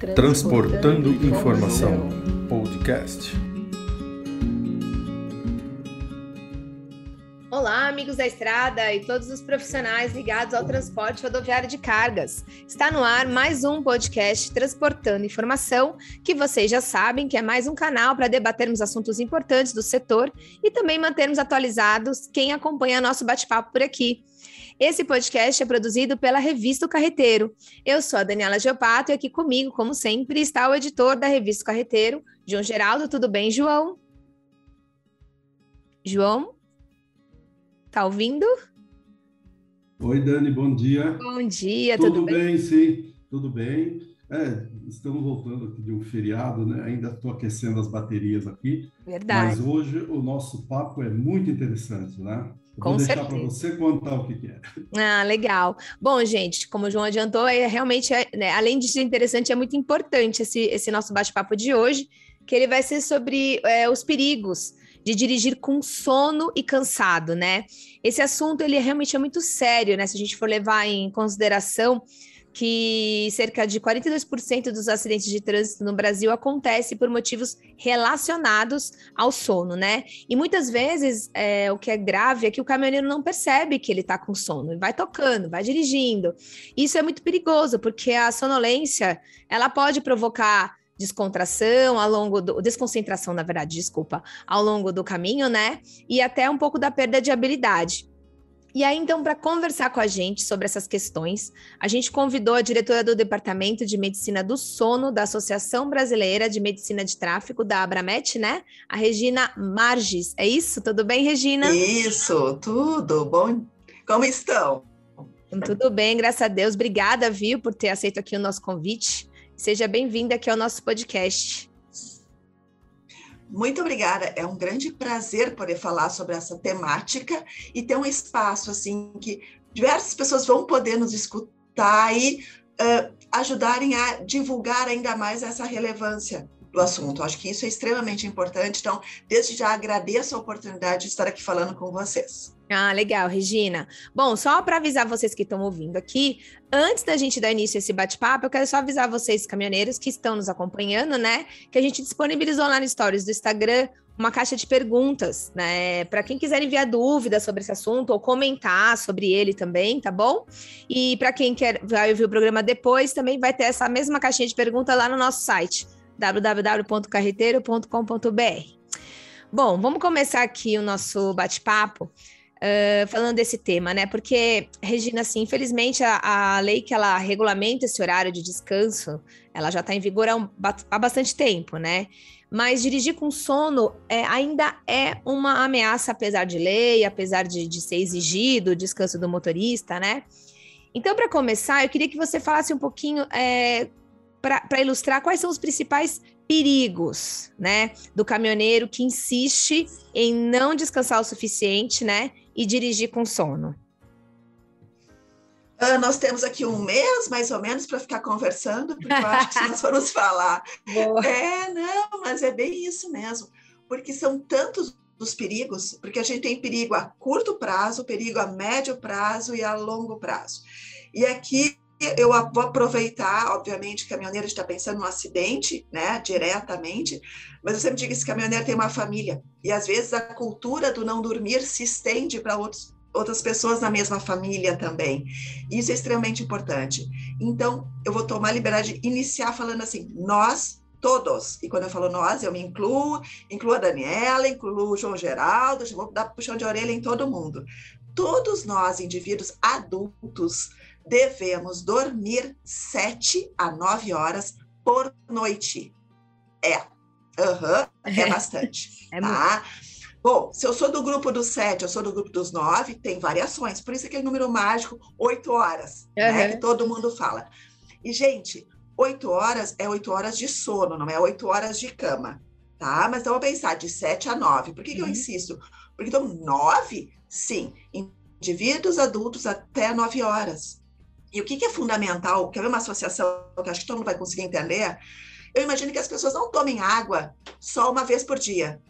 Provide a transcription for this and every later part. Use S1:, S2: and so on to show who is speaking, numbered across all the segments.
S1: Transportando Informação Podcast.
S2: Olá, amigos da estrada e todos os profissionais ligados ao transporte rodoviário de cargas. Está no ar mais um podcast Transportando Informação, que vocês já sabem que é mais um canal para debatermos assuntos importantes do setor e também mantermos atualizados quem acompanha nosso bate-papo por aqui. Esse podcast é produzido pela Revista o Carreteiro. Eu sou a Daniela Geopato e aqui comigo, como sempre, está o editor da Revista o Carreteiro, João Geraldo. Tudo bem, João? João? Tá ouvindo?
S3: Oi, Dani, bom dia.
S2: Bom dia,
S3: tudo,
S2: tudo
S3: bem? bem? Sim, tudo bem. É, estamos voltando aqui de um feriado, né? Ainda estou aquecendo as baterias aqui.
S2: Verdade.
S3: Mas hoje o nosso papo é muito interessante, né?
S2: Com
S3: Vou deixar para você contar o que, que é.
S2: Ah, legal. Bom, gente, como o João adiantou, é realmente, é, né, além de ser interessante, é muito importante esse, esse nosso bate-papo de hoje, que ele vai ser sobre é, os perigos de dirigir com sono e cansado, né? Esse assunto ele realmente é muito sério, né? Se a gente for levar em consideração que cerca de 42% dos acidentes de trânsito no Brasil acontece por motivos relacionados ao sono, né? E muitas vezes é, o que é grave é que o caminhoneiro não percebe que ele está com sono, vai tocando, vai dirigindo. Isso é muito perigoso, porque a sonolência ela pode provocar descontração ao longo do desconcentração, na verdade, desculpa, ao longo do caminho, né? E até um pouco da perda de habilidade. E aí, então, para conversar com a gente sobre essas questões, a gente convidou a diretora do Departamento de Medicina do Sono da Associação Brasileira de Medicina de Tráfego, da Abramet, né? A Regina Marges. É isso? Tudo bem, Regina?
S4: Isso, tudo bom. Como estão?
S2: Tudo bem, graças a Deus. Obrigada, viu, por ter aceito aqui o nosso convite. Seja bem-vinda aqui ao nosso podcast.
S4: Muito obrigada. É um grande prazer poder falar sobre essa temática e ter um espaço assim que diversas pessoas vão poder nos escutar e uh, ajudarem a divulgar ainda mais essa relevância do assunto. Acho que isso é extremamente importante. Então, desde já agradeço a oportunidade de estar aqui falando com vocês.
S2: Ah, legal, Regina. Bom, só para avisar vocês que estão ouvindo aqui, antes da gente dar início a esse bate-papo, eu quero só avisar vocês, caminhoneiros, que estão nos acompanhando, né? Que a gente disponibilizou lá no Stories do Instagram uma caixa de perguntas, né? Para quem quiser enviar dúvidas sobre esse assunto ou comentar sobre ele também, tá bom? E para quem quer vai ouvir o programa depois, também vai ter essa mesma caixinha de perguntas lá no nosso site www.carreteiro.com.br. Bom, vamos começar aqui o nosso bate-papo. Uh, falando desse tema, né? Porque, Regina, assim, infelizmente, a, a, lei que ela regulamenta esse horário de descanso, ela já está em vigor há, um, há, bastante tempo, né? Mas dirigir com sono é, ainda é uma ameaça, apesar de lei, apesar de, de ser exigido o descanso do motorista, né? Então, para começar, eu queria que você falasse um pouquinho é, para ilustrar quais são os principais perigos, né, do caminhoneiro que insiste em não descansar o suficiente, né, e dirigir com sono.
S4: Uh, nós temos aqui um mês, mais ou menos, para ficar conversando, porque eu acho que se nós formos falar.
S2: Boa.
S4: É, não, mas é bem isso mesmo, porque são tantos os perigos, porque a gente tem perigo a curto prazo, perigo a médio prazo e a longo prazo. E aqui eu vou aproveitar, obviamente, caminhoneiro está pensando no acidente, né, diretamente, mas eu sempre digo que esse caminhoneiro tem uma família, e às vezes a cultura do não dormir se estende para outros outras pessoas na mesma família também. Isso é extremamente importante. Então, eu vou tomar a liberdade de iniciar falando assim: nós todos, e quando eu falo nós, eu me incluo, incluo a Daniela, incluo o João Geraldo, vou dar puxão de orelha em todo mundo. Todos nós, indivíduos adultos, devemos dormir sete a nove horas por noite. É, uhum, é bastante.
S2: É
S4: tá? Bom, se eu sou do grupo dos sete, eu sou do grupo dos nove, tem variações. Por isso aquele número mágico, oito horas,
S2: Uhum.
S4: né, que todo mundo fala. E, gente, oito horas é oito horas de sono, não é oito horas de cama, tá? Mas então, vamos pensar de sete a nove. Por que, que eu
S2: Uhum.
S4: insisto? Porque então, nove, sim, indivíduos adultos até nove horas. E o que, que é fundamental, quer ver uma associação que acho que todo mundo vai conseguir entender? Eu imagino que as pessoas não tomem água só uma vez por dia,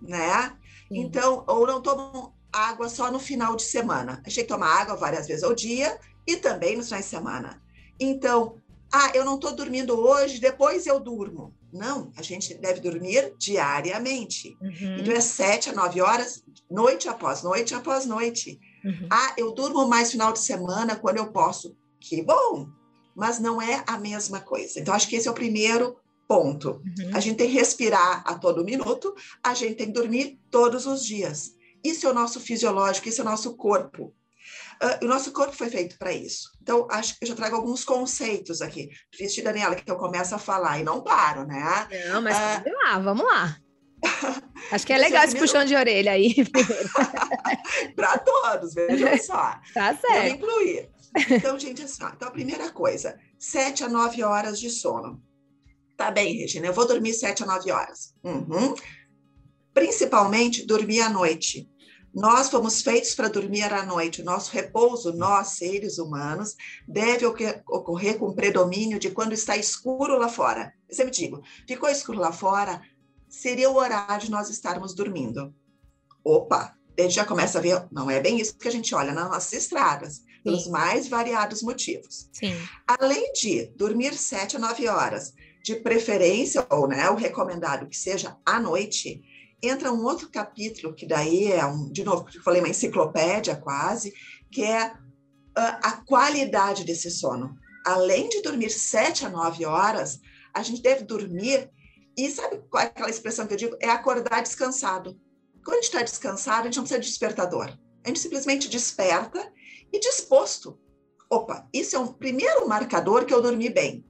S4: né?
S2: Sim.
S4: Então, ou não tomam água só no final de semana. A gente tem que tomar água várias vezes ao dia e também nos finais de semana. Então, Ah, eu não estou dormindo hoje, depois eu durmo. Não, a gente deve dormir diariamente. Uhum. Então é sete a nove horas, noite após noite após noite. Uhum. Ah, eu durmo mais final de semana quando eu posso. Que bom! Mas não é a mesma coisa. Então, acho que esse é o primeiro ponto. Uhum. A gente tem que respirar a todo minuto, a gente tem que dormir todos os dias. Isso é o nosso fisiológico, isso é o nosso corpo. Uh, o nosso corpo foi feito para isso. Então, acho que eu já trago alguns conceitos aqui. Difícil, Daniela, que eu começo a falar e não paro, né?
S2: Não, mas uh, vamos lá, vamos lá. Acho que é legal esse puxão de orelha aí.
S4: para todos, vejam só.
S2: Tá certo.
S4: Eu incluir. Então, gente, assim, então a primeira coisa, sete a nove horas de sono. Tá bem, Regina, eu vou dormir sete a nove horas. Uhum. Principalmente dormir à noite. Nós fomos feitos para dormir à noite. O nosso repouso, nós, seres humanos, deve ocorrer com predomínio de quando está escuro lá fora. Eu sempre digo, ficou escuro lá fora, seria o horário de nós estarmos dormindo. Opa, a gente já começa a ver, não é bem isso que a gente olha nas nossas estradas, pelos mais variados motivos.
S2: Sim.
S4: Além de dormir sete a nove horas, de preferência, ou né, o recomendado que seja à noite, entra um outro capítulo, que daí é, um, de novo, eu falei uma enciclopédia quase, que é a, a qualidade desse sono. Além de dormir sete a nove horas, a gente deve dormir, e sabe qual é aquela expressão que eu digo? É acordar descansado. Quando a gente está descansado, a gente não precisa de despertador. A gente simplesmente desperta e disposto. Opa, isso é um primeiro marcador que eu dormi bem.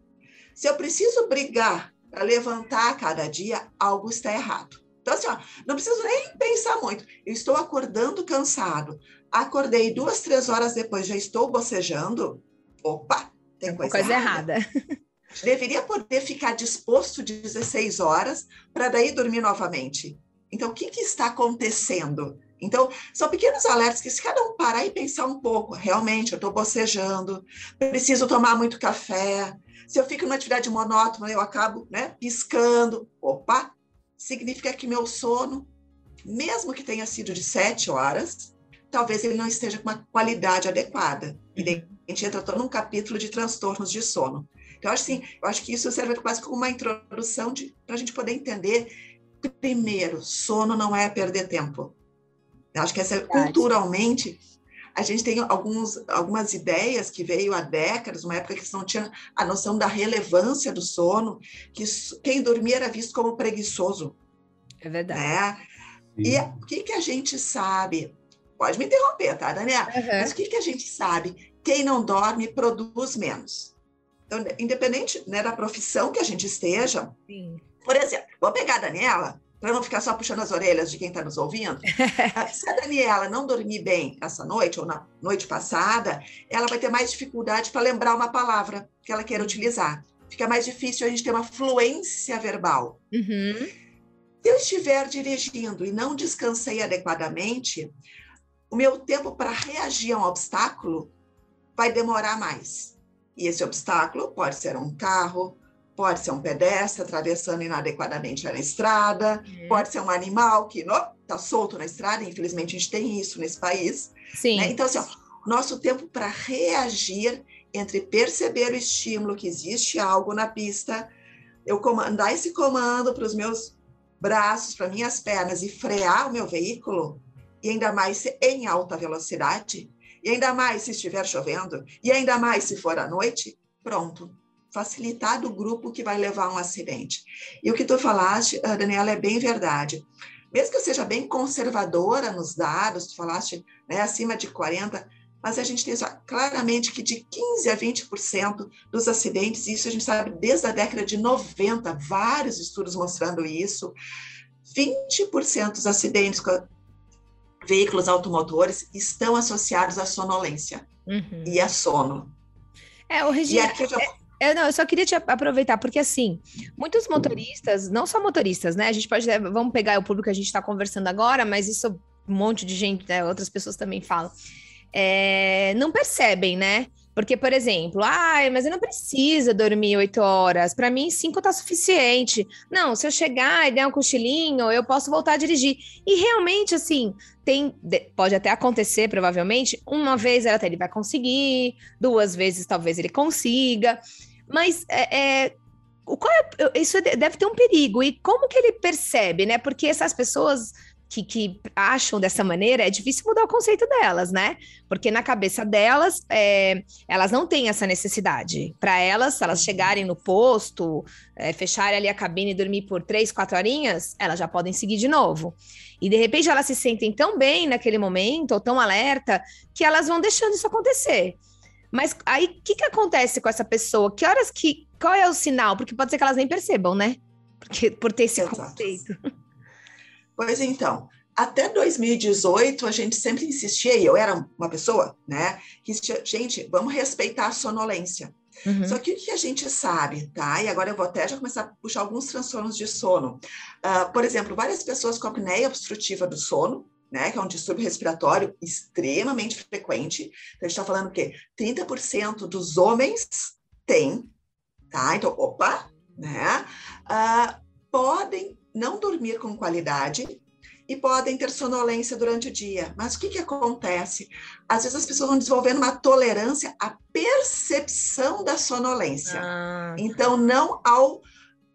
S4: Se eu preciso brigar para levantar a cada dia, algo está errado. Então, assim, ó, não preciso nem pensar muito. Eu estou acordando cansado. Acordei duas, três horas depois, já estou bocejando. Opa, tem coisa,
S2: coisa
S4: errada.
S2: errada.
S4: Deveria poder ficar disposto de 16 horas para daí dormir novamente. Então, o que, que está acontecendo? Então, são pequenos alertas que, se cada um parar e pensar um pouco, realmente, eu estou bocejando, preciso tomar muito café. Se eu fico numa atividade monótona, eu acabo né, piscando. Opa, significa que meu sono, mesmo que tenha sido de sete horas, talvez ele não esteja com uma qualidade adequada. E daí a gente entra todo num capítulo de transtornos de sono. Então, assim, eu acho que isso serve quase como uma introdução para a gente poder entender. Primeiro, sono não é perder tempo. Eu acho que essa, culturalmente, a gente tem alguns, algumas ideias que veio há décadas, uma época que não tinha a noção da relevância do sono, que quem dormia era visto como preguiçoso.
S2: É verdade.
S4: Né? E o que, que a gente sabe? Pode me interromper, tá, Daniela? Uhum. Mas o que, que a gente sabe? Quem não dorme produz menos. Então, independente né, da profissão que a gente esteja,
S2: Sim.
S4: por exemplo, vou pegar a Daniela, para não ficar só puxando as orelhas de quem está nos ouvindo, se a Daniela não dormir bem essa noite ou na noite passada, ela vai ter mais dificuldade para lembrar uma palavra que ela queira utilizar. Fica mais difícil a gente ter uma fluência verbal.
S2: Uhum.
S4: Se eu estiver dirigindo e não descansei adequadamente, o meu tempo para reagir a um obstáculo vai demorar mais. E esse obstáculo pode ser um carro, Pode ser um pedestre atravessando inadequadamente a estrada, uhum. pode ser um animal que está solto na estrada, infelizmente a gente tem isso nesse país.
S2: Sim.
S4: Né? Então, assim, ó, nosso tempo para reagir entre perceber o estímulo que existe algo na pista, eu comandar esse comando para os meus braços, para minhas pernas e frear o meu veículo, e ainda mais em alta velocidade, e ainda mais se estiver chovendo, e ainda mais se for à noite, pronto, facilitar do grupo que vai levar um acidente. E o que tu falaste, ah, Daniela, é bem verdade. Mesmo que eu seja bem conservadora nos dados, tu falaste né, acima de 40%, mas a gente tem claramente que de 15% a 20% dos acidentes, isso a gente sabe desde a década de 90, vários estudos mostrando isso, 20% dos acidentes com veículos automotores estão associados à sonolência
S2: uhum.
S4: e a sono.
S2: É, o Regina, e aqui eu já... é eu, não, eu só queria te aproveitar, porque assim, muitos motoristas, não só motoristas, né? A gente pode, vamos pegar o público que a gente está conversando agora, mas isso um monte de gente, né? Outras pessoas também falam. É, não percebem, né? Porque, por exemplo, ah, mas eu não preciso dormir oito horas. Para mim, cinco tá suficiente. Não, se eu chegar e der um cochilinho, eu posso voltar a dirigir. E realmente, assim, tem. Pode até acontecer, provavelmente, uma vez até ele vai conseguir, duas vezes talvez ele consiga. Mas é, é, qual é, isso deve ter um perigo. E como que ele percebe, né? Porque essas pessoas que, que, acham dessa maneira, é difícil mudar o conceito delas, né? Porque na cabeça delas, é, elas não têm essa necessidade. Para elas, se elas chegarem no posto, é, fecharem ali a cabine e dormir por três, quatro horinhas, elas já podem seguir de novo. E de repente elas se sentem tão bem naquele momento, ou tão alerta, que elas vão deixando isso acontecer. Mas aí, o que, que acontece com essa pessoa? Que horas que. Qual é o sinal? Porque pode ser que elas nem percebam, né? Porque, por ter esse Exato. conceito.
S4: Pois então, até 2018 a gente sempre insistia, e eu era uma pessoa, né, que gente, vamos respeitar a sonolência. Uhum. Só que o que a gente sabe, tá? E agora eu vou até já começar a puxar alguns transtornos de sono. Uh, por exemplo, várias pessoas com apneia obstrutiva do sono, né, que é um distúrbio respiratório extremamente frequente. Então, a gente está falando que 30% dos homens têm, tá? Então, opa, né? Uh, podem não dormir com qualidade e podem ter sonolência durante o dia. Mas o que, que acontece? Às vezes as pessoas vão desenvolvendo uma tolerância à percepção da sonolência. Ah. Tá. Então, não ao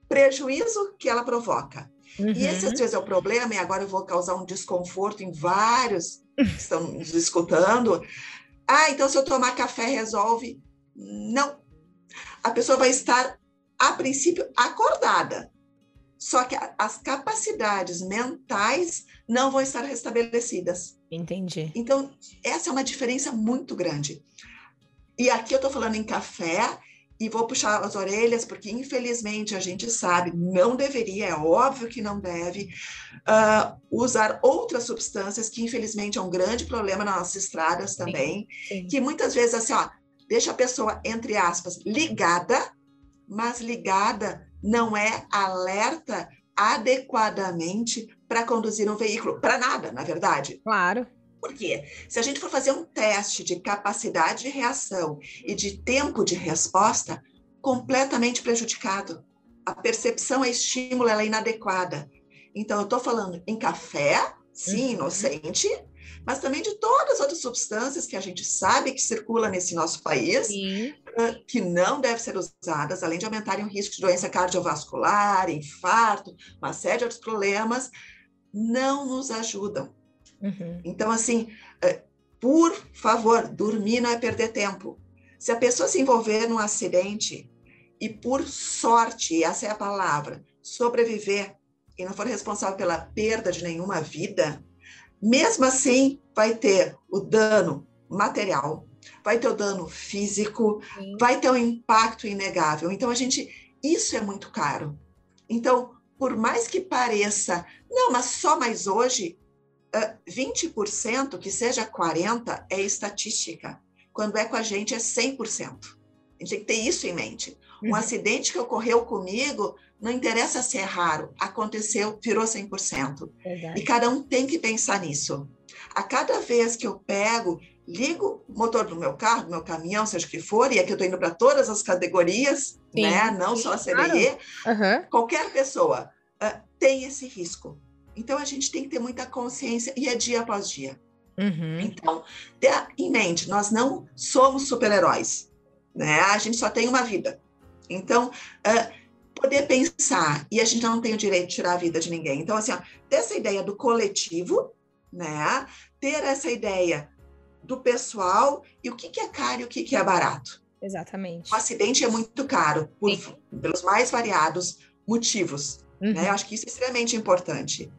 S4: prejuízo que ela provoca. Uhum. E esse às vezes é o problema, e agora eu vou causar um desconforto em vários que estão nos escutando. Ah, então se eu tomar café resolve? Não. A pessoa vai estar, a princípio, acordada, só que as capacidades mentais não vão estar restabelecidas.
S2: Entendi.
S4: Então, essa é uma diferença muito grande. E aqui eu estou falando em café e vou puxar as orelhas, porque infelizmente a gente sabe, não deveria, é óbvio que não deve, uh, usar outras substâncias, que infelizmente é um grande problema nas nossas estradas também, sim, sim. que muitas vezes assim, ó, deixa a pessoa, entre aspas, ligada, mas ligada não é alerta adequadamente para conduzir um veículo, para nada, na verdade.
S2: Claro.
S4: Por quê? Se a gente for fazer um teste de capacidade de reação e de tempo de resposta, completamente prejudicado. A percepção a estímulo ela é inadequada. Então, eu estou falando em café, sim, uhum. inocente, mas também de todas as outras substâncias que a gente sabe que circula nesse nosso país, uh, que não devem ser usadas, além de aumentarem o risco de doença cardiovascular, infarto, uma série de outros problemas, não nos ajudam. Uhum. Então, assim, uh, por favor, dormir não é perder tempo. Se a pessoa se envolver num acidente e, por sorte, essa é a palavra, sobreviver e não for responsável pela perda de nenhuma vida, mesmo assim, vai ter o dano material, vai ter o dano físico, Sim. vai ter um impacto inegável. Então, a gente, isso é muito caro. Então, por mais que pareça, não, mas só mais hoje, 20%, que seja 40%, é estatística. Quando é com a gente, é 100%. A gente tem que ter isso em mente. Um acidente que ocorreu comigo não interessa se é raro, aconteceu, virou 100%. Verdade. E cada um tem que pensar nisso. A cada vez que eu pego, ligo o motor do meu carro, do meu caminhão, seja o que for, e aqui eu estou indo para todas as categorias, Sim. né? não Sim, só a CBE, claro. uhum. qualquer pessoa uh, tem esse risco. Então a gente tem que ter muita consciência e é dia após dia. Uhum. Então, ter em mente, nós não somos super-heróis, né? A gente só tem uma vida. Então, uh, poder pensar, e a gente não tem o direito de tirar a vida de ninguém. Então, assim, ó, ter essa ideia do coletivo, né? Ter essa ideia do pessoal e o que, que é caro e o que, que é barato.
S2: Exatamente.
S4: O acidente é muito caro por, pelos mais variados motivos. Né? Uhum. Né? Eu acho que isso é extremamente importante.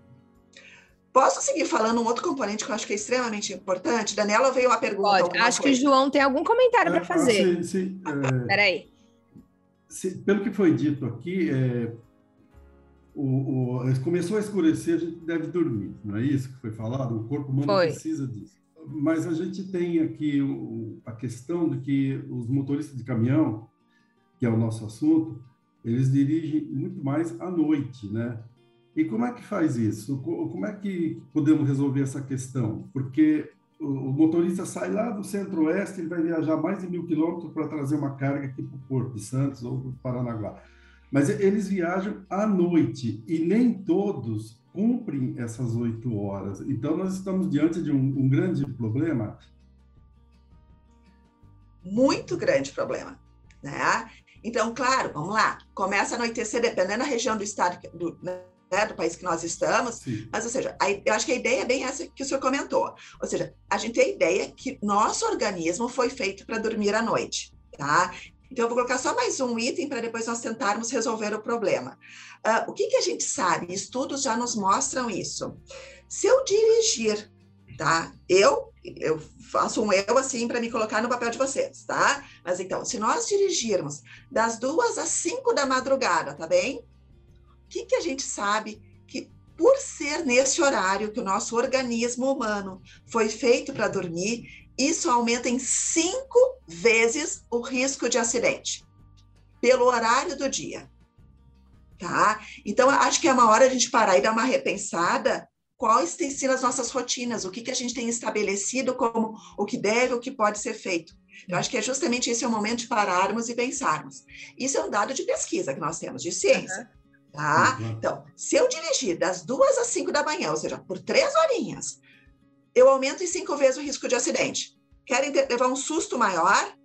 S4: Posso seguir falando um outro componente que eu acho que é extremamente importante? Daniela, veio uma pergunta.
S2: Pode. Acho coisa. que o João tem algum comentário para ah, fazer.
S3: sim, sim. É...
S2: Peraí
S3: se, pelo que foi dito aqui, é, o, o, começou a escurecer, a gente deve dormir, não é isso que foi falado? O corpo humano foi. precisa disso. Mas a gente tem aqui o, a questão de que os motoristas de caminhão, que é o nosso assunto, eles dirigem muito mais à noite, né? E como é que faz isso? Como é que podemos resolver essa questão? Porque o motorista sai lá do centro-oeste, ele vai viajar mais de mil quilômetros para trazer uma carga aqui para o Porto de Santos ou para Paranaguá. Mas eles viajam à noite e nem todos cumprem essas oito horas. Então, nós estamos diante de um, um grande problema.
S4: Muito grande problema. Né? Então, claro, vamos lá. Começa a anoitecer, dependendo da região do estado, do, né, do país que nós estamos. Sim. Mas, ou seja, a, eu acho que a ideia é bem essa que o senhor comentou. Ou seja, a gente tem a ideia que nosso organismo foi feito para dormir à noite, tá? Então, eu vou colocar só mais um item para depois nós tentarmos resolver o problema. Uh, o que, que a gente sabe? Estudos já nos mostram isso. Se eu dirigir, tá? Eu eu faço um eu assim para me colocar no papel de vocês, tá? Mas então, se nós dirigirmos das duas às cinco da madrugada, tá bem? O que, que a gente sabe que por ser nesse horário que o nosso organismo humano foi feito para dormir, isso aumenta em cinco vezes o risco de acidente pelo horário do dia. Tá? Então, acho que é uma hora a gente parar e dar uma repensada quais têm sido as nossas rotinas, o que, que a gente tem estabelecido como o que deve, o que pode ser feito. Eu acho que é justamente esse é o momento de pararmos e pensarmos. Isso é um dado de pesquisa que nós temos, de ciência. Uhum. Tá? Uhum. Então, se eu dirigir das duas às cinco da manhã, ou seja, por três horinhas, eu aumento em cinco vezes o risco de acidente. Querem ter, levar um susto maior?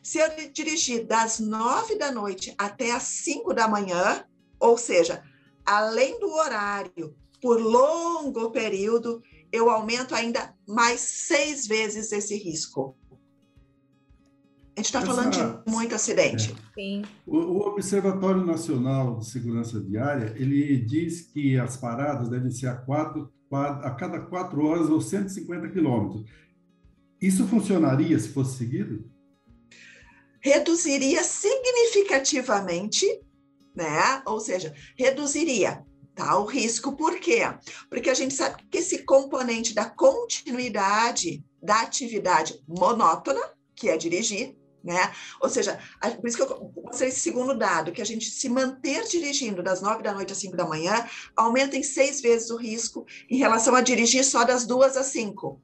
S4: Se eu dirigir das nove da noite até as cinco da manhã, ou seja, além do horário por longo período, eu aumento ainda mais seis vezes esse risco. A gente está falando de muito acidente.
S3: É. O, o, Observatório Nacional de Segurança Viária, ele diz que as paradas devem ser a, quatro, a cada quatro horas ou 150 quilômetros. Isso funcionaria se fosse seguido?
S4: Reduziria significativamente, né? Ou seja, reduziria tá? O risco, por quê? Porque a gente sabe que esse componente da continuidade da atividade monótona, que é dirigir, né? Ou seja, por isso que eu mostrei esse segundo dado, que a gente se manter dirigindo das nove da noite às cinco da manhã aumenta em seis vezes o risco em relação a dirigir só das duas às cinco,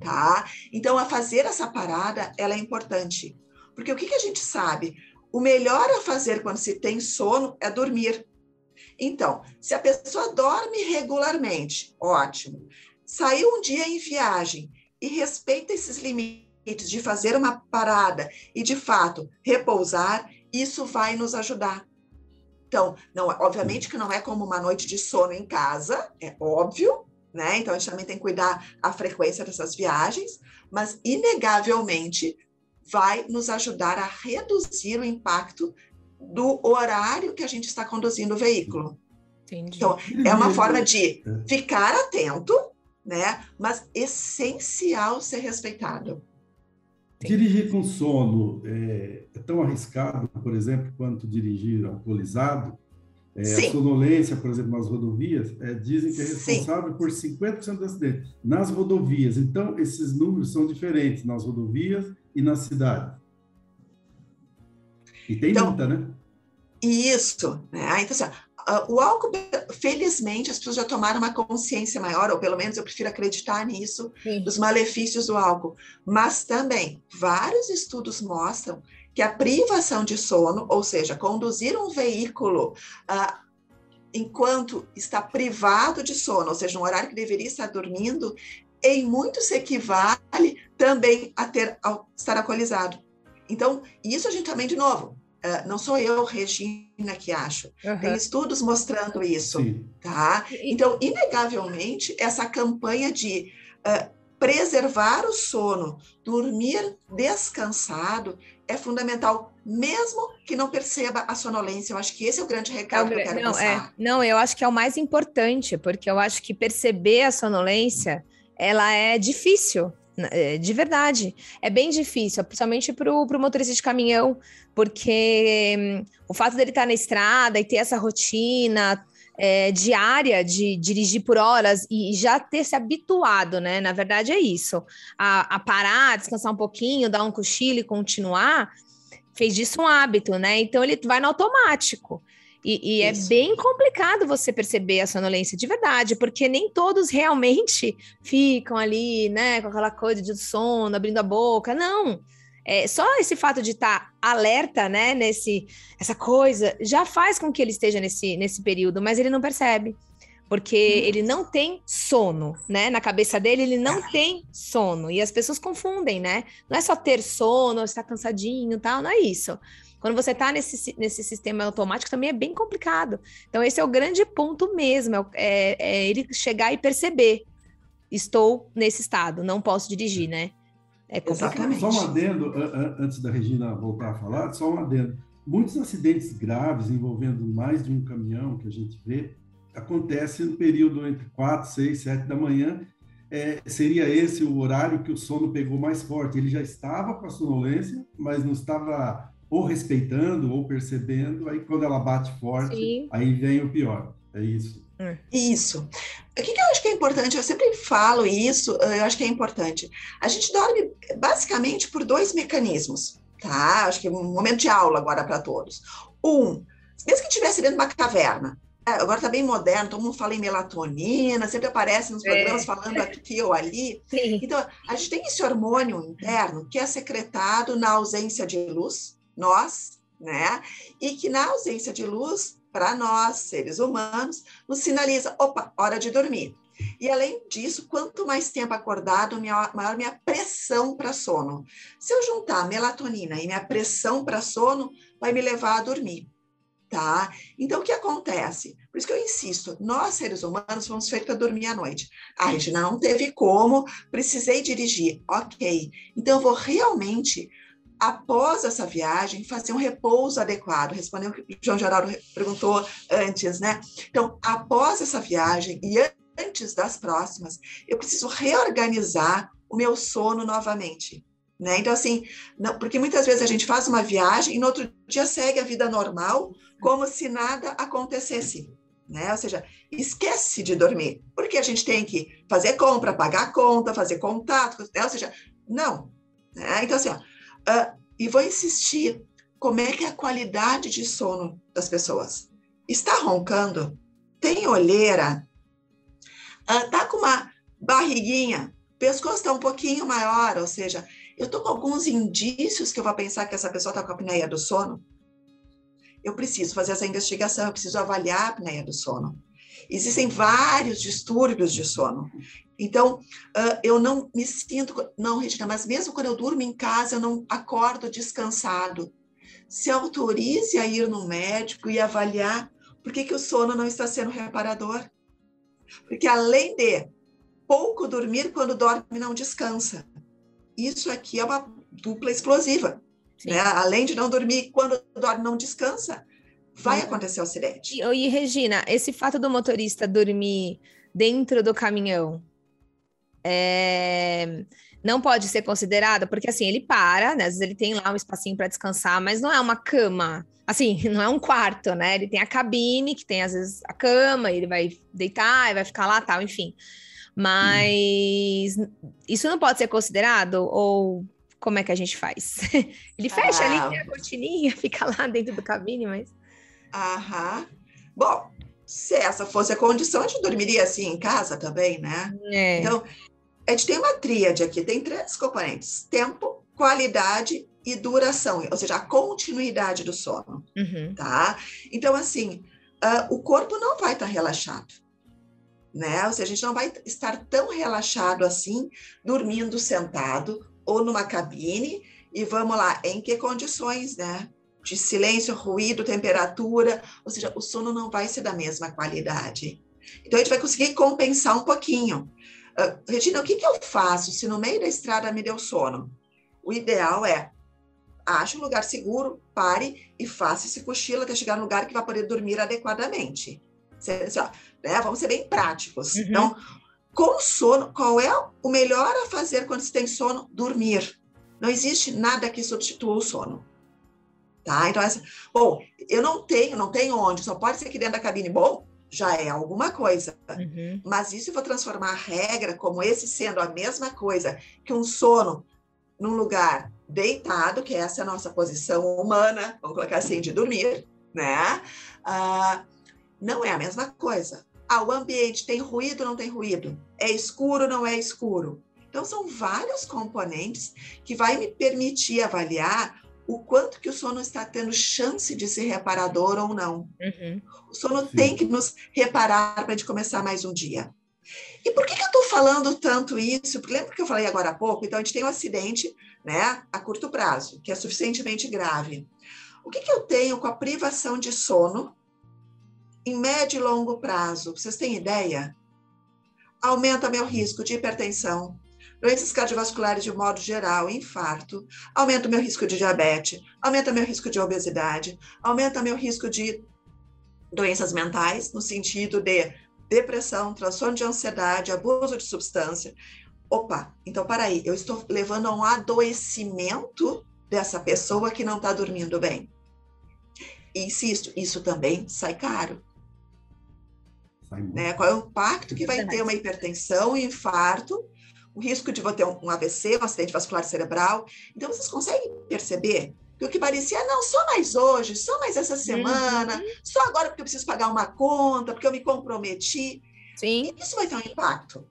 S4: tá? Então, a fazer essa parada, ela é importante. Porque o que, que a gente sabe? O melhor a fazer quando se tem sono é dormir. Então, se a pessoa dorme regularmente, ótimo. Saiu um dia em viagem e respeita esses limites de fazer uma parada e, de fato, repousar, isso vai nos ajudar. Então, não, obviamente que não é como uma noite de sono em casa, é óbvio, né? Então, a gente também tem que cuidar a frequência dessas viagens, mas, inegavelmente, vai nos ajudar a reduzir o impacto do horário que a gente está conduzindo o veículo. Entendi. Então, é uma forma de ficar atento, né? Mas essencial ser respeitado.
S3: Dirigir com sono é, é, tão arriscado, por exemplo, quanto dirigir alcoolizado. É, a sonolência, por exemplo, nas rodovias, é, dizem que é responsável Sim. por 50% dos acidentes nas rodovias. Então, esses números são diferentes nas rodovias e nas cidades. E tem então, multa, né?
S4: Isso, né? Então, assim, o álcool, felizmente, as pessoas já tomaram uma consciência maior, ou pelo menos eu prefiro acreditar nisso, Sim. dos malefícios do álcool. Mas também, vários estudos mostram que a privação de sono, ou seja, conduzir um veículo uh, enquanto está privado de sono, ou seja, um horário que deveria estar dormindo, em muito se equivale também a ter a estar alcoolizado. Então, isso a gente também, de novo, uh, não sou eu, Regina, que acho. Uhum. Tem estudos mostrando isso, Sim. tá? Então, inegavelmente, essa campanha de uh, preservar o sono, dormir descansado, é fundamental, mesmo que não perceba a sonolência. Eu acho que esse é o grande recado é que eu quero
S2: não,
S4: passar.
S2: É, não, eu acho que é o mais importante, porque eu acho que perceber a sonolência, ela é difícil, é, de verdade. É bem difícil, principalmente para o motorista de caminhão, porque hum, o fato dele estar tá na estrada e ter essa rotina é, diária de dirigir por horas e já ter se habituado, né? Na verdade, é isso. A, a parar, descansar um pouquinho, dar um cochilo e continuar, fez disso um hábito, né? Então ele vai no automático. E, e é bem complicado você perceber a sonolência de verdade, porque nem todos realmente ficam ali, né, com aquela coisa de sono, abrindo a boca. Não. É, só esse fato de estar tá alerta, né, nesse, essa coisa, já faz com que ele esteja nesse, nesse período, mas ele não percebe. porque ele não tem sono, né? Na cabeça dele, ele não tem sono. E as pessoas confundem, né? Não é só ter sono, estar cansadinho tal, não é isso. Quando você está nesse, nesse sistema automático, também é bem complicado. Então, esse é o grande ponto mesmo: é, é, é ele chegar e perceber. Estou nesse estado, não posso dirigir, né?
S3: É complicado. Só um adendo, antes da Regina voltar a falar, só um adendo. Muitos acidentes graves envolvendo mais de um caminhão que a gente vê, acontece no período entre 4, 6, 7 da manhã. É, seria esse o horário que o sono pegou mais forte. Ele já estava com a sonolência, mas não estava ou respeitando ou percebendo. Aí, quando ela bate forte, Sim. aí vem o pior. É isso.
S4: É. Isso. O que, que, eu acho que é importante? Eu sempre falo isso, eu acho que é importante. A gente dorme basicamente por dois mecanismos, tá? Acho que é um momento de aula agora para todos. Um, mesmo que estivesse dentro de uma caverna, é, agora está bem moderno, todo mundo fala em melatonina, sempre aparece nos programas é. falando aqui ou ali. Sim. Então, a gente tem esse hormônio interno que é secretado na ausência de luz, nós, né? E que na ausência de luz, para nós, seres humanos, nos sinaliza: opa, hora de dormir. E além disso, quanto mais tempo acordado, maior minha pressão para sono. Se eu juntar melatonina e minha pressão para sono, vai me levar a dormir tá? Então, o que acontece? Por isso que eu insisto, nós, seres humanos, fomos feitos para dormir à noite. A Regina não teve como, precisei dirigir. Ok, então eu vou realmente, após essa viagem, fazer um repouso adequado, respondendo o que o João Geraldo perguntou antes, né? Então, após essa viagem e antes das próximas, eu preciso reorganizar o meu sono novamente. Né? Então, assim, não, porque muitas vezes a gente faz uma viagem e no outro dia segue a vida normal, como se nada acontecesse. Né? Ou seja, esquece de dormir, porque a gente tem que fazer compra, pagar conta, fazer contato, né? ou seja, não. Né? Então, assim, ó, uh, e vou insistir, como é que é a qualidade de sono das pessoas? Está roncando? Tem olheira? Uh, com uma barriguinha? Pescoço está um pouquinho maior, ou seja, eu estou com alguns indícios que eu vou pensar que essa pessoa está com a apneia do sono? Eu preciso fazer essa investigação, eu preciso avaliar a apneia do sono. Existem vários distúrbios de sono. Então, uh, eu não me sinto, não, Regina, mas mesmo quando eu durmo em casa, eu não acordo descansado. Se autorize a ir no médico e avaliar por que, que o sono não está sendo reparador. Porque além de pouco dormir, quando dorme, não descansa isso aqui é uma dupla explosiva. Né? Além de não dormir, quando dorme, não descansa, vai uhum. acontecer o acidente.
S2: E, e, Regina, esse fato do motorista dormir dentro do caminhão é, não pode ser considerado, porque assim, ele para, né? Às vezes ele tem lá um espacinho para descansar, mas não é uma cama. Assim, não é um quarto, né? Ele tem a cabine, que tem às vezes a cama, ele vai deitar e vai ficar lá, tal, enfim. Mas isso não pode ser considerado? Ou como é que a gente faz? Ele fecha ah, ali, a cortininha, fica lá dentro do cabine, mas.
S4: Aham. Bom, se essa fosse a condição, a gente dormiria assim em casa também, né? É. Então, a gente tem uma tríade aqui, tem três componentes: tempo, qualidade e duração, ou seja, a continuidade do sono, uhum. tá? Então, assim, uh, o corpo não vai estar tá relaxado né? Ou seja, a gente não vai estar tão relaxado assim, dormindo sentado ou numa cabine, e vamos lá, em que condições, né? De silêncio, ruído, temperatura, ou seja, o sono não vai ser da mesma qualidade. Então, a gente vai conseguir compensar um pouquinho. Uh, Regina, o que, que eu faço se no meio da estrada me deu sono? O ideal é ache um lugar seguro, pare e faça esse cochilo até chegar no lugar que vai poder dormir adequadamente. Assim, ó, né? Vamos ser bem práticos. Uhum. Então, com sono, qual é o melhor a fazer quando se tem sono? Dormir. Não existe nada que substitua o sono. Tá? Então, essa, bom, eu não tenho, não tenho onde, só pode ser aqui dentro da cabine. Bom, já é alguma coisa. Uhum. Mas isso eu vou transformar a regra como esse sendo a mesma coisa que um sono num lugar deitado, que essa é a nossa posição humana, vamos colocar assim, de dormir, né? Uh, não é a mesma coisa. Ah, o ambiente tem ruído não tem ruído? É escuro não é escuro? Então, são vários componentes que vai me permitir avaliar o quanto que o sono está tendo chance de ser reparador ou não. Uhum. O sono Sim. tem que nos reparar para a gente começar mais um dia. E por que, que eu estou falando tanto isso? Porque lembra que eu falei agora há pouco? Então, a gente tem um acidente né, a curto prazo, que é suficientemente grave. O que, que eu tenho com a privação de sono em médio e longo prazo? Vocês têm ideia? Aumenta meu risco de hipertensão, doenças cardiovasculares de modo geral, infarto, aumenta o meu risco de diabetes, aumenta meu risco de obesidade, aumenta meu risco de doenças mentais, no sentido de depressão, transtorno de ansiedade, abuso de substância. Opa, então para aí, eu estou levando a um adoecimento dessa pessoa que não está dormindo bem. Insisto, isso também sai caro. Sai né? Qual é o impacto que vai ter uma hipertensão, um infarto, o risco de ter um AVC, um acidente vascular cerebral. Então, vocês conseguem perceber que o que parecia, não, só mais hoje, só mais essa semana, uhum. só agora porque eu preciso pagar uma conta, porque eu me comprometi. Sim. Isso vai ter um impacto.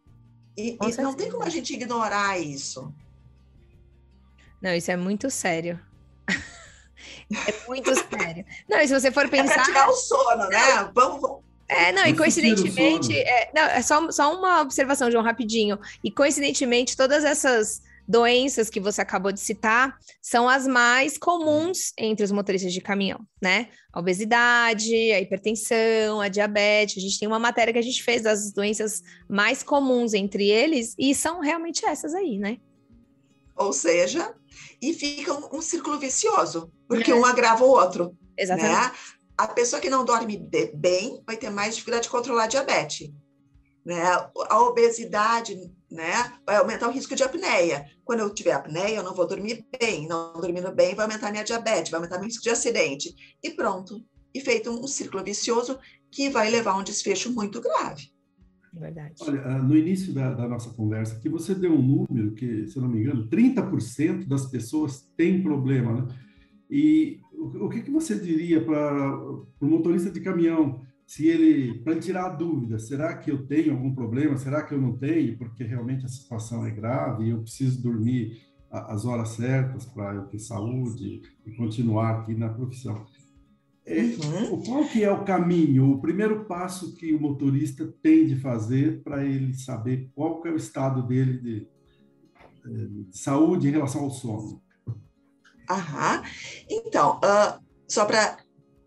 S4: E, e não tem como a gente ignorar isso.
S2: Não, isso é muito sério. é muito sério. Não, e se você for pensar. É
S4: pra tirar o sono, né? Vamos, vamos
S2: é, não, e coincidentemente, é, não, é só, só uma observação, João, rapidinho. E coincidentemente, todas essas doenças que você acabou de citar são as mais comuns entre os motoristas de caminhão, né? A obesidade, a hipertensão, a diabetes. A gente tem uma matéria que a gente fez das doenças mais comuns entre eles e são realmente essas aí, né?
S4: Ou seja, e fica um, um círculo vicioso, porque é. um agrava o outro. Exatamente. Né? A pessoa que não dorme bem vai ter mais dificuldade de controlar a diabetes. Né? A obesidade né, vai aumentar o risco de apneia. Quando eu tiver apneia, eu não vou dormir bem. Não dormindo bem, vai aumentar minha diabetes, vai aumentar meu risco de acidente. E pronto. E feito um círculo vicioso que vai levar a um desfecho muito grave.
S3: Verdade. Olha, ah, no início da, da, nossa conversa, que você deu um número que, se eu não me engano, 30% das pessoas têm problema, né? E o, o que, que você diria para o motorista de caminhão, se ele, para tirar a dúvida, será que eu tenho algum problema? Será que eu não tenho? Porque realmente a situação é grave e eu preciso dormir as horas certas para eu ter saúde e continuar aqui na profissão. É, uhum. Qual que é o caminho, o primeiro passo que o motorista tem de fazer para ele saber qual que é o estado dele de, de saúde em relação ao sono?
S4: Aham. Então, uh, só para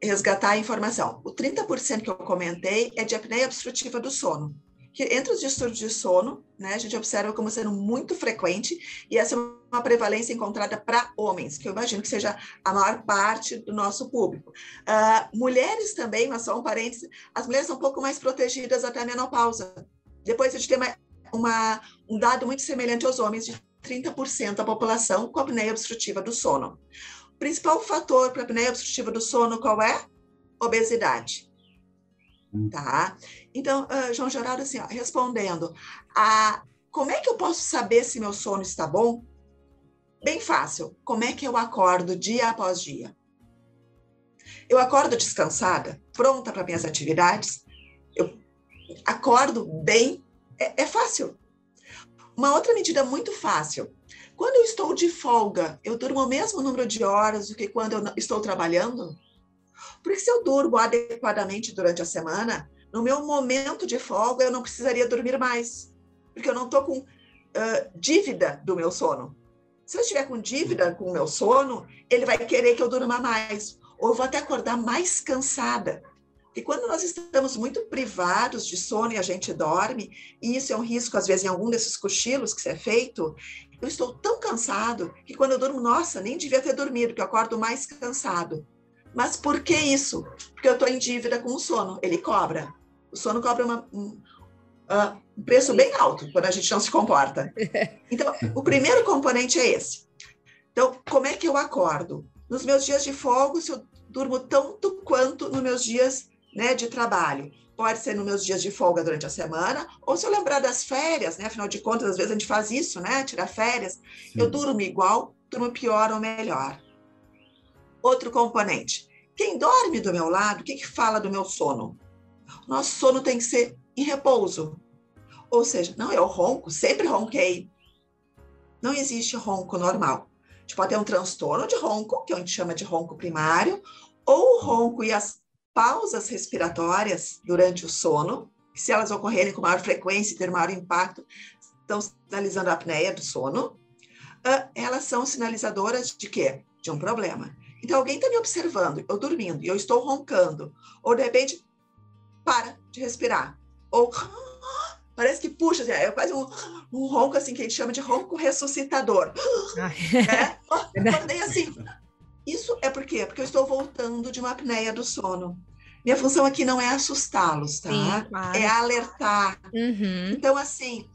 S4: resgatar a informação, o 30% que eu comentei é de apneia obstrutiva do sono, que entre os distúrbios de sono, né, a gente observa como sendo muito frequente, e essa é uma prevalência encontrada para homens, que eu imagino que seja a maior parte do nosso público. Uh, mulheres também, mas só um parênteses, as mulheres são um pouco mais protegidas até a menopausa. Depois a gente tem uma, uma, um dado muito semelhante aos homens, de 30% da população com apneia obstrutiva do sono. O principal fator para apneia obstrutiva do sono qual é? Obesidade. Hum. Tá? Então, uh, João Gerardo, assim, ó, respondendo, a, como é que eu posso saber se meu sono está bom? Bem fácil. Como é que eu acordo dia após dia? Eu acordo descansada, pronta para minhas atividades. Eu acordo bem. É, é fácil. Uma outra medida muito fácil. Quando eu estou de folga, eu durmo o mesmo número de horas do que quando eu estou trabalhando? Porque se eu durmo adequadamente durante a semana, no meu momento de folga, eu não precisaria dormir mais. Porque eu não estou com uh, dívida do meu sono. Se eu estiver com dívida com o meu sono, ele vai querer que eu durma mais. Ou eu vou até acordar mais cansada. E quando nós estamos muito privados de sono e a gente dorme, e isso é um risco, às vezes, em algum desses cochilos que se é feito, eu estou tão cansado que quando eu durmo, nossa, nem devia ter dormido, porque eu acordo mais cansado. Mas por que isso? Porque eu estou em dívida com o sono, ele cobra. O sono cobra uma, um, uh, um preço bem alto quando a gente não se comporta. Então, o primeiro componente é esse. Então, como é que eu acordo? Nos meus dias de folga, se eu durmo tanto quanto nos meus dias né, de trabalho. Pode ser nos meus dias de folga durante a semana, ou se eu lembrar das férias, né? Afinal de contas, às vezes a gente faz isso, né? Tirar férias. Sim. Eu durmo igual, durmo pior ou melhor. Outro componente. Quem dorme do meu lado, o que, que fala do meu sono? Nosso sono tem que ser em repouso. Ou seja, não, eu ronco, sempre ronquei. Não existe ronco normal. gente pode ter um transtorno de ronco, que a gente chama de ronco primário, ou o ronco e as pausas respiratórias durante o sono, que se elas ocorrerem com maior frequência e ter maior impacto, estão sinalizando a apneia do sono, uh, elas são sinalizadoras de quê? De um problema. Então, alguém está me observando, eu dormindo, e eu estou roncando, ou de repente, para de respirar, ou parece que puxa, assim, é quase um, um ronco assim que a gente chama de ronco ressuscitador. É? Acordei assim. Isso é por quê? Porque eu estou voltando de uma apneia do sono. Minha função aqui não é assustá-los, tá? Sim, claro. É alertar. Uhum. Então, assim,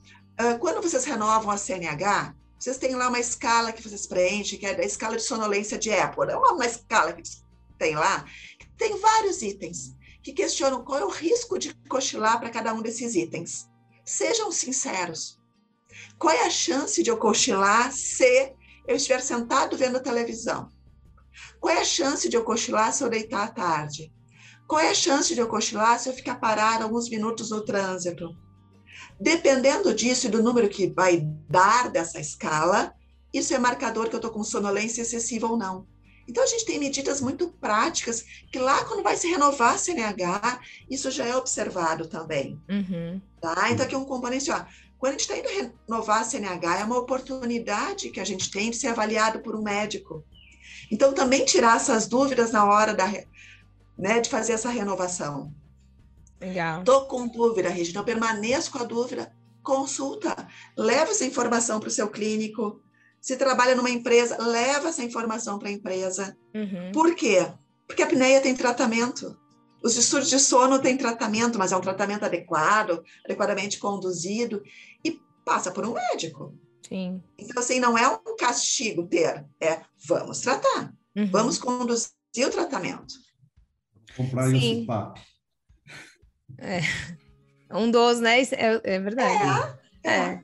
S4: quando vocês renovam a CNH, vocês têm lá uma escala que vocês preenchem, que é a escala de sonolência de Apple. É uma, uma escala que tem lá, que tem vários itens que questionam qual é o risco de cochilar para cada um desses itens. Sejam sinceros. Qual é a chance de eu cochilar se eu estiver sentado vendo televisão? Qual é a chance de eu cochilar se eu deitar à tarde? Qual é a chance de eu cochilar se eu ficar parado alguns minutos no trânsito? Dependendo disso e do número que vai dar dessa escala, isso é marcador que eu estou com sonolência excessiva ou não. Então, a gente tem medidas muito práticas que lá, quando vai se renovar a CNH, isso já é observado também. Uhum. Tá? Então, aqui um componente, ó, quando a gente está indo renovar a CNH, é uma oportunidade que a gente tem de ser avaliado por um médico. Então, também tirar essas dúvidas na hora da, né, de fazer essa renovação.
S2: Legal.
S4: Estou com dúvida, Regina, eu permaneço com a dúvida, consulta, leva essa informação para o seu clínico, se trabalha numa empresa, leva essa informação para a empresa. Uhum. Por quê? Porque a apneia tem tratamento. Os distúrbios de sono têm tratamento, mas é um tratamento adequado, adequadamente conduzido, e passa por um médico.
S2: Sim.
S4: Então, assim, não é um castigo ter, é vamos tratar, uhum. vamos conduzir o tratamento.
S3: Comprar Sim. esse papo.
S2: É. Um dos, né? É, é verdade.
S4: É. é. é.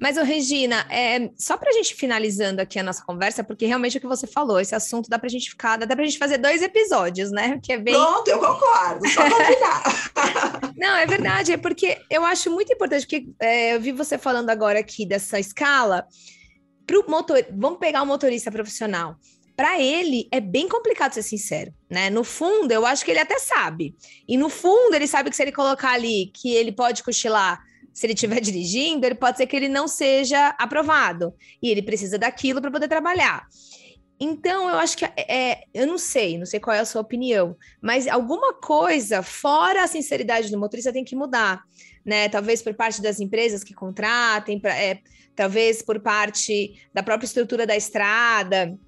S2: Mas, ô, Regina, é, só para a gente finalizando aqui a nossa conversa, porque realmente o que você falou, esse assunto dá para a gente ficar, dá para a gente fazer dois episódios, né? Que é bem...
S4: Pronto, eu concordo, só combinar.
S2: Não, é verdade, é porque eu acho muito importante, porque é, eu vi você falando agora aqui dessa escala, pro motor, vamos pegar o um motorista profissional. Para ele é bem complicado ser sincero, né? No fundo, eu acho que ele até sabe. E no fundo, ele sabe que se ele colocar ali que ele pode cochilar se ele estiver dirigindo, ele pode ser que ele não seja aprovado e ele precisa daquilo para poder trabalhar. Então, eu acho que é, é, eu não sei, não sei qual é a sua opinião, mas alguma coisa fora a sinceridade do motorista tem que mudar, né? Talvez por parte das empresas que contratem, pra, é, talvez por parte da própria estrutura da estrada.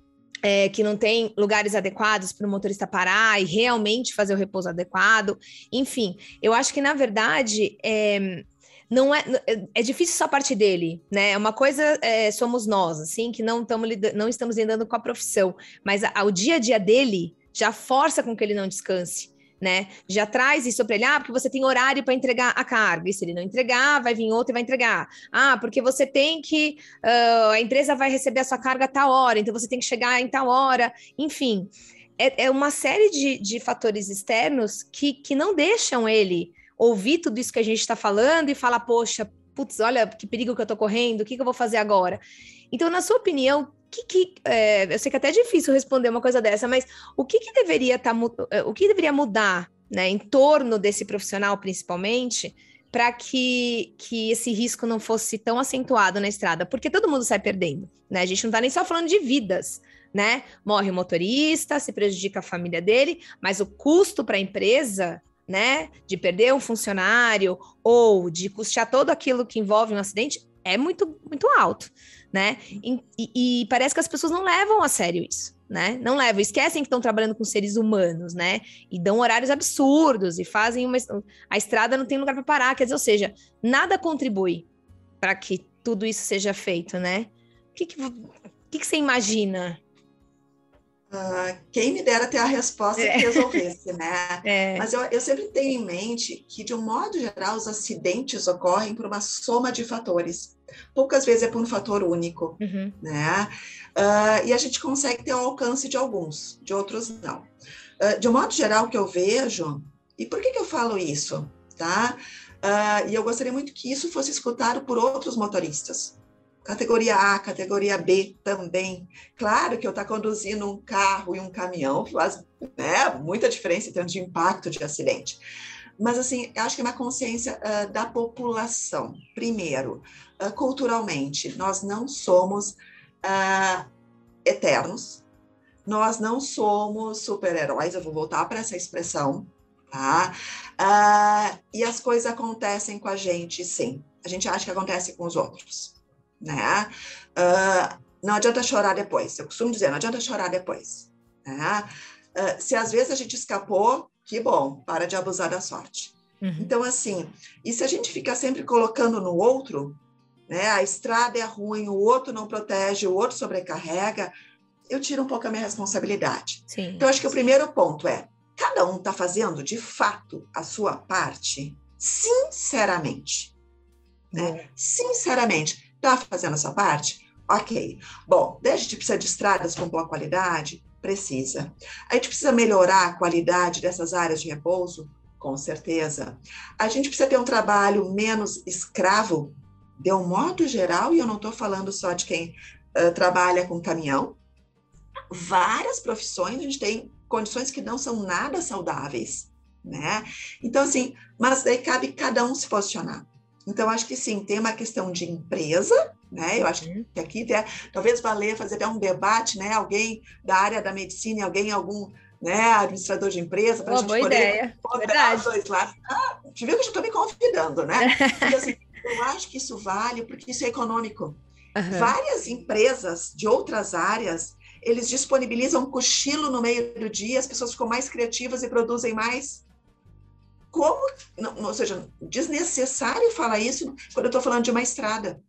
S2: É, que não tem lugares adequados para o motorista parar e realmente fazer o repouso adequado. Enfim, eu acho que, na verdade, é, não é, é, é difícil só parte dele, né? Uma coisa é, somos nós, assim, que não, tamo, não estamos lidando com a profissão, mas a, o dia a dia dele já força com que ele não descanse. Né? Já traz isso para ele, ah, porque você tem horário para entregar a carga, e se ele não entregar, vai vir outro e vai entregar. Ah, porque você tem que, uh, a empresa vai receber a sua carga a tal hora, então você tem que chegar em tal hora, enfim. É, é uma série de, de fatores externos que, que não deixam ele ouvir tudo isso que a gente está falando e falar, poxa, putz, olha que perigo que eu estou correndo, o que, que eu vou fazer agora? Então, na sua opinião, que, que é, eu sei que é até difícil responder uma coisa dessa, mas o que, que deveria tá, é, o que deveria mudar, né, em torno desse profissional, principalmente, para que, que esse risco não fosse tão acentuado na estrada? Porque todo mundo sai perdendo, né? A gente não está nem só falando de vidas, né? Morre o motorista, se prejudica a família dele, mas o custo para a empresa né, de perder um funcionário ou de custear todo aquilo que envolve um acidente é muito, muito alto, né? E, e, parece que as pessoas não levam a sério isso, né? Não levam, esquecem que estão trabalhando com seres humanos, né? E dão horários absurdos e fazem uma. A estrada não tem lugar para parar, quer dizer, ou seja, nada contribui para que tudo isso seja feito, né? O que, que, que, que você imagina
S4: Uh, quem me dera ter a resposta é. que resolvesse, né? É. Mas eu, eu, sempre tenho em mente que, de um modo geral, os acidentes ocorrem por uma soma de fatores. Poucas vezes é por um fator único, uhum. né? Uh, e a gente consegue ter o alcance de alguns, de outros não. Uh, de um modo geral, o que eu vejo, e por que, que eu falo isso, tá? e eu gostaria muito que isso fosse escutado por outros motoristas, categoria A, categoria B também. Claro que eu estou tá conduzindo um carro e um caminhão faz né, muita diferença em termos de impacto de acidente. Mas, assim, acho que é uma consciência uh, da população. Primeiro, uh, culturalmente, nós não somos uh, eternos, nós não somos super-heróis, eu vou voltar para essa expressão, tá? e as coisas acontecem com a gente, sim. A gente acha que acontece com os outros, né? não adianta chorar depois. Eu costumo dizer, não adianta chorar depois. Né? se às vezes a gente escapou, que bom, para de abusar da sorte. Uhum. Então, assim, e se a gente fica sempre colocando no outro, né, a estrada é ruim, o outro não protege, o outro sobrecarrega, eu tiro um pouco a minha responsabilidade. Sim. Então, acho que o primeiro ponto é: cada um está fazendo de fato a sua parte, sinceramente. Né? Sinceramente, está fazendo a sua parte? Ok. Bom, a gente precisa de estradas com boa qualidade, Precisa. A gente precisa melhorar a qualidade dessas áreas de repouso? Com certeza. A gente precisa ter um trabalho menos escravo, de um modo geral, e eu não estou falando só de quem uh, trabalha com caminhão. Várias profissões, a gente tem condições que não são nada saudáveis, né? Então, assim, mas daí cabe cada um se posicionar. Então, acho que sim, tem uma questão de empresa, né? Eu acho que aqui até, talvez valer fazer até um debate, né? Alguém da área da medicina alguém, algum né, administrador de empresa, para a gente
S2: boa
S4: poder
S2: ideia. Verdade.
S4: os dois lados. Ah, te viu que eu estou me convidando, né? Então, assim, eu acho que isso vale porque isso é econômico. Uhum. Várias empresas de outras áreas, eles disponibilizam um cochilo no meio do dia, as pessoas ficam mais criativas e produzem mais. Como, não, ou seja, desnecessário falar isso quando eu estou falando de uma estrada.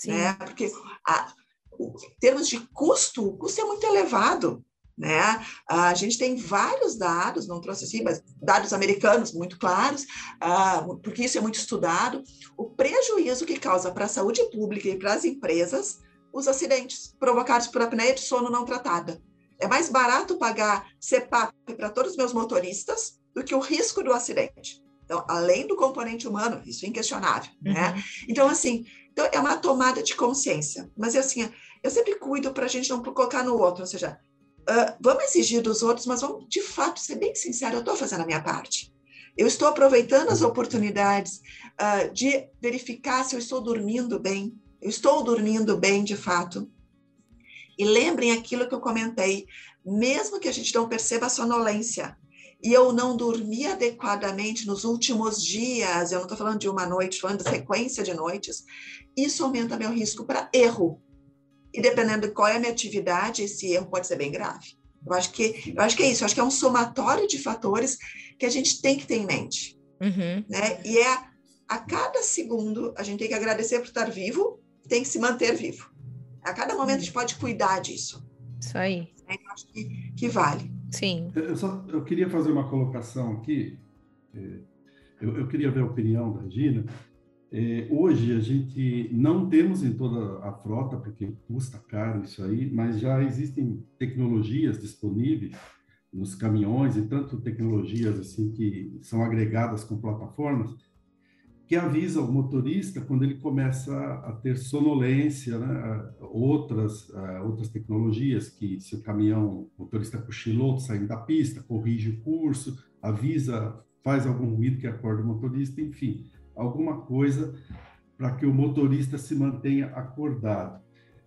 S4: Sim. né? Porque a, em termos de custo, o custo é muito elevado. Né? A gente tem vários dados, não trouxe assim, mas dados americanos muito claros, uh, porque isso é muito estudado, o prejuízo que causa para a saúde pública e para as empresas os acidentes provocados por apneia de sono não tratada. É mais barato pagar CPAP para todos os meus motoristas do que o risco do acidente. Então, além do componente humano, isso é inquestionável, né? uhum. né? Então, assim, então, é uma tomada de consciência. Mas, assim, eu sempre cuido para a gente não colocar no outro, ou seja, uh, vamos exigir dos outros, mas vamos, de fato, ser bem sincero, eu estou fazendo a minha parte. Eu estou aproveitando as oportunidades uh, de verificar se eu estou dormindo bem. Eu estou dormindo bem, de fato. E lembrem aquilo que eu comentei, mesmo que a gente não perceba a sonolência, e eu não dormi adequadamente nos últimos dias, eu não estou falando de uma noite, estou falando de sequência de noites, isso aumenta meu risco para erro. E dependendo de qual é a minha atividade, esse erro pode ser bem grave. Eu acho que, eu acho que é isso, eu acho que é um somatório de fatores que a gente tem que ter em mente. Uhum. Né? E é a cada segundo a gente tem que agradecer por estar vivo, tem que se manter vivo. A cada momento a gente pode cuidar disso.
S2: Isso aí.
S4: Né? Eu acho que, que vale.
S2: Sim.
S3: Eu, só, eu queria fazer uma colocação aqui. É, eu, eu queria ver a opinião da Gina. É, hoje a gente não temos em toda a frota, porque custa caro isso aí, mas já existem tecnologias disponíveis nos caminhões e tanto tecnologias assim que são agregadas com plataformas que avisa o motorista quando ele começa a ter sonolência, né? outras outras tecnologias que se o caminhão o motorista cochilou saindo da pista, corrige o curso, avisa, faz algum ruído que acorda o motorista, enfim alguma coisa para que o motorista se mantenha acordado.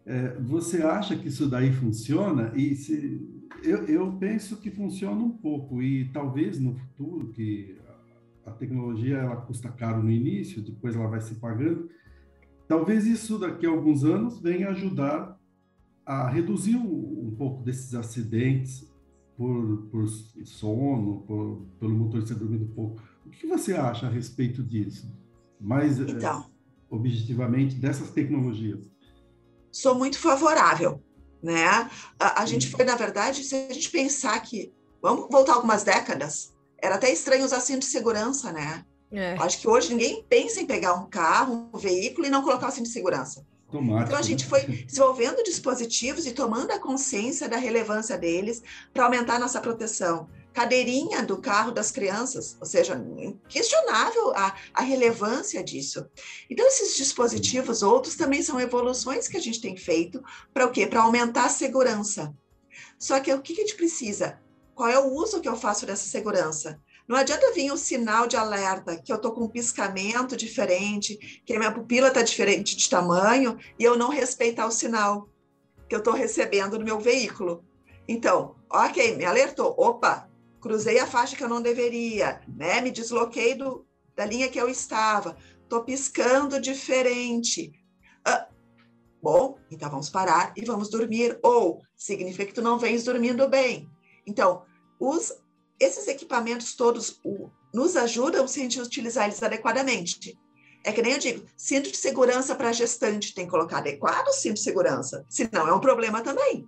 S3: É, você acha que isso daí funciona? E se, eu, eu penso que funciona um pouco e talvez no futuro que a tecnologia ela custa caro no início, depois ela vai se pagando. Talvez isso daqui a alguns anos venha ajudar a reduzir um, pouco desses acidentes por, por sono, por, pelo motorista dormindo pouco. O que você acha a respeito disso? mais eh, então, objetivamente dessas tecnologias?
S4: Sou muito favorável, né? A, a gente foi, na verdade, se a gente pensar que vamos voltar algumas décadas, era até estranho usar cinto de segurança, né? É. Acho que hoje ninguém pensa em pegar um carro, um veículo e não colocar o cinto de segurança. Automático, então a gente né? foi desenvolvendo dispositivos e tomando a consciência da relevância deles para aumentar a nossa proteção. cadeirinha do carro das crianças, ou seja, questionável a, a relevância disso. Então, esses dispositivos, outros também são evoluções que a gente tem feito para o quê? Para aumentar a segurança. Só que o que a gente precisa? Qual é o uso que eu faço dessa segurança? Não adianta vir um sinal de alerta que eu estou com um piscamento diferente, que a minha pupila está diferente de tamanho e eu não respeitar o sinal que eu estou recebendo no meu veículo. Então, ok, me alertou. Opa, cruzei a faixa que eu não deveria, né? Me desloquei do, da linha que eu estava, estou piscando diferente. Ah, bom, então vamos parar e vamos dormir. Ou significa que tu não vens dormindo bem. Então, os, esses equipamentos todos o, nos ajudam se a gente utilizar eles adequadamente. É que nem eu digo, cinto de segurança para gestante tem que colocar adequado cinto de segurança, senão é um problema também.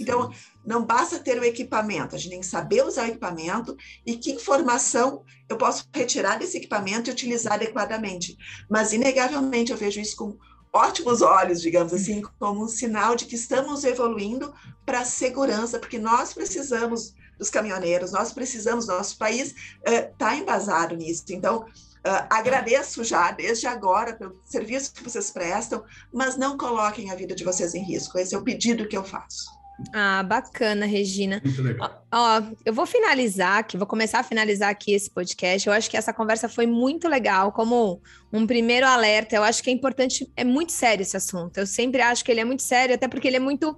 S4: Então, não basta ter o equipamento, a gente tem que saber usar o equipamento e que informação eu posso retirar desse equipamento e utilizar adequadamente. Mas, inegavelmente, eu vejo isso com ótimos olhos, digamos assim, como um sinal de que estamos evoluindo para a segurança, porque nós precisamos dos caminhoneiros, nós precisamos, nosso país está uh, embasado nisso. Então, Uh, agradeço já, desde agora, pelo serviço que vocês prestam, mas não coloquem a vida de vocês em risco. Esse é o pedido que eu faço.
S2: Ah, bacana, Regina.
S3: Muito legal.
S2: Ó, ó, eu vou finalizar aqui, vou começar a finalizar aqui esse podcast. Eu acho que essa conversa foi muito legal, como um primeiro alerta. Eu acho que é importante, é muito sério esse assunto. Eu sempre acho que ele é muito sério, até porque ele é muito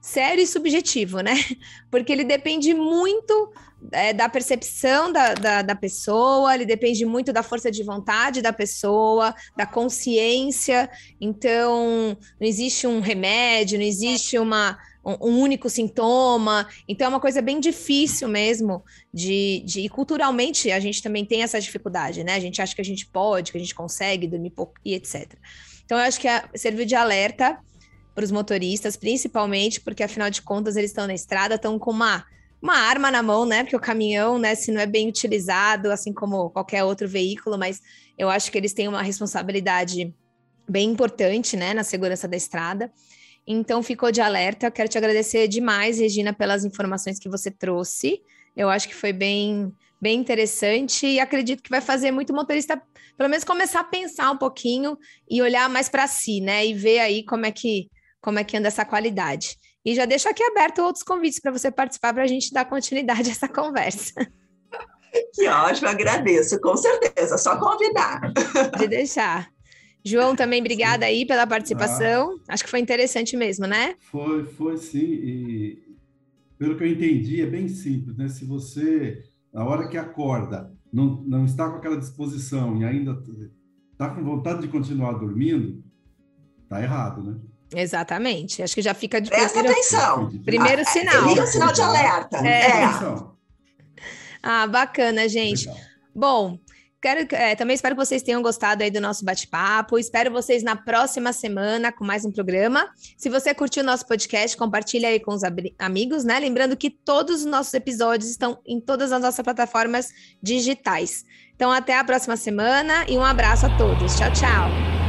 S2: sério e subjetivo, né? Porque ele depende muito é, da percepção da, da, da, pessoa, ele depende muito da força de vontade da pessoa, da consciência. Então, não existe um remédio, não existe uma um, único sintoma. Então é uma coisa bem difícil mesmo de, de. E culturalmente a gente também tem essa dificuldade, né? A gente acha que a gente pode, que a gente consegue dormir pouco e etc. Então eu acho que serviu de alerta para os motoristas, principalmente porque afinal de contas eles estão na estrada, estão com uma uma arma na mão, né? Porque o caminhão, né, se não é bem utilizado, assim como qualquer outro veículo, mas eu acho que eles têm uma responsabilidade bem importante, né, na segurança da estrada. Então, ficou de alerta. Quero te agradecer demais, Regina, pelas informações que você trouxe. Eu acho que foi bem, bem interessante e acredito que vai fazer muito motorista, pelo menos, começar a pensar um pouquinho e olhar mais para si, né? E ver aí como é que como é que anda essa qualidade. E já deixo aqui aberto outros convites para você participar para a gente dar continuidade a essa conversa.
S4: Que ótimo, agradeço, com certeza, só convidar.
S2: De deixar. João, também obrigada aí pela participação. Ah, Acho que foi interessante mesmo, né?
S3: Foi, foi sim. E pelo que eu entendi, é bem simples, né? Se você, na hora que acorda, não, não está com aquela disposição e ainda está com vontade de continuar dormindo, tá errado, né?
S2: Exatamente. Acho que já fica de
S4: Presta
S2: primeiro,
S4: atenção.
S2: Primeiro
S4: ah,
S2: sinal.
S4: Liga o sinal de alerta. É. é.
S2: Ah, bacana, gente. Legal. Bom, Quero, é, também espero que vocês tenham gostado aí do nosso bate-papo. Espero vocês na próxima semana com mais um programa. Se você curtiu o nosso podcast, compartilha aí com os amigos, né? Lembrando que todos os nossos episódios estão em todas as nossas plataformas digitais. Então, até a próxima semana e um abraço a todos. Tchau, tchau.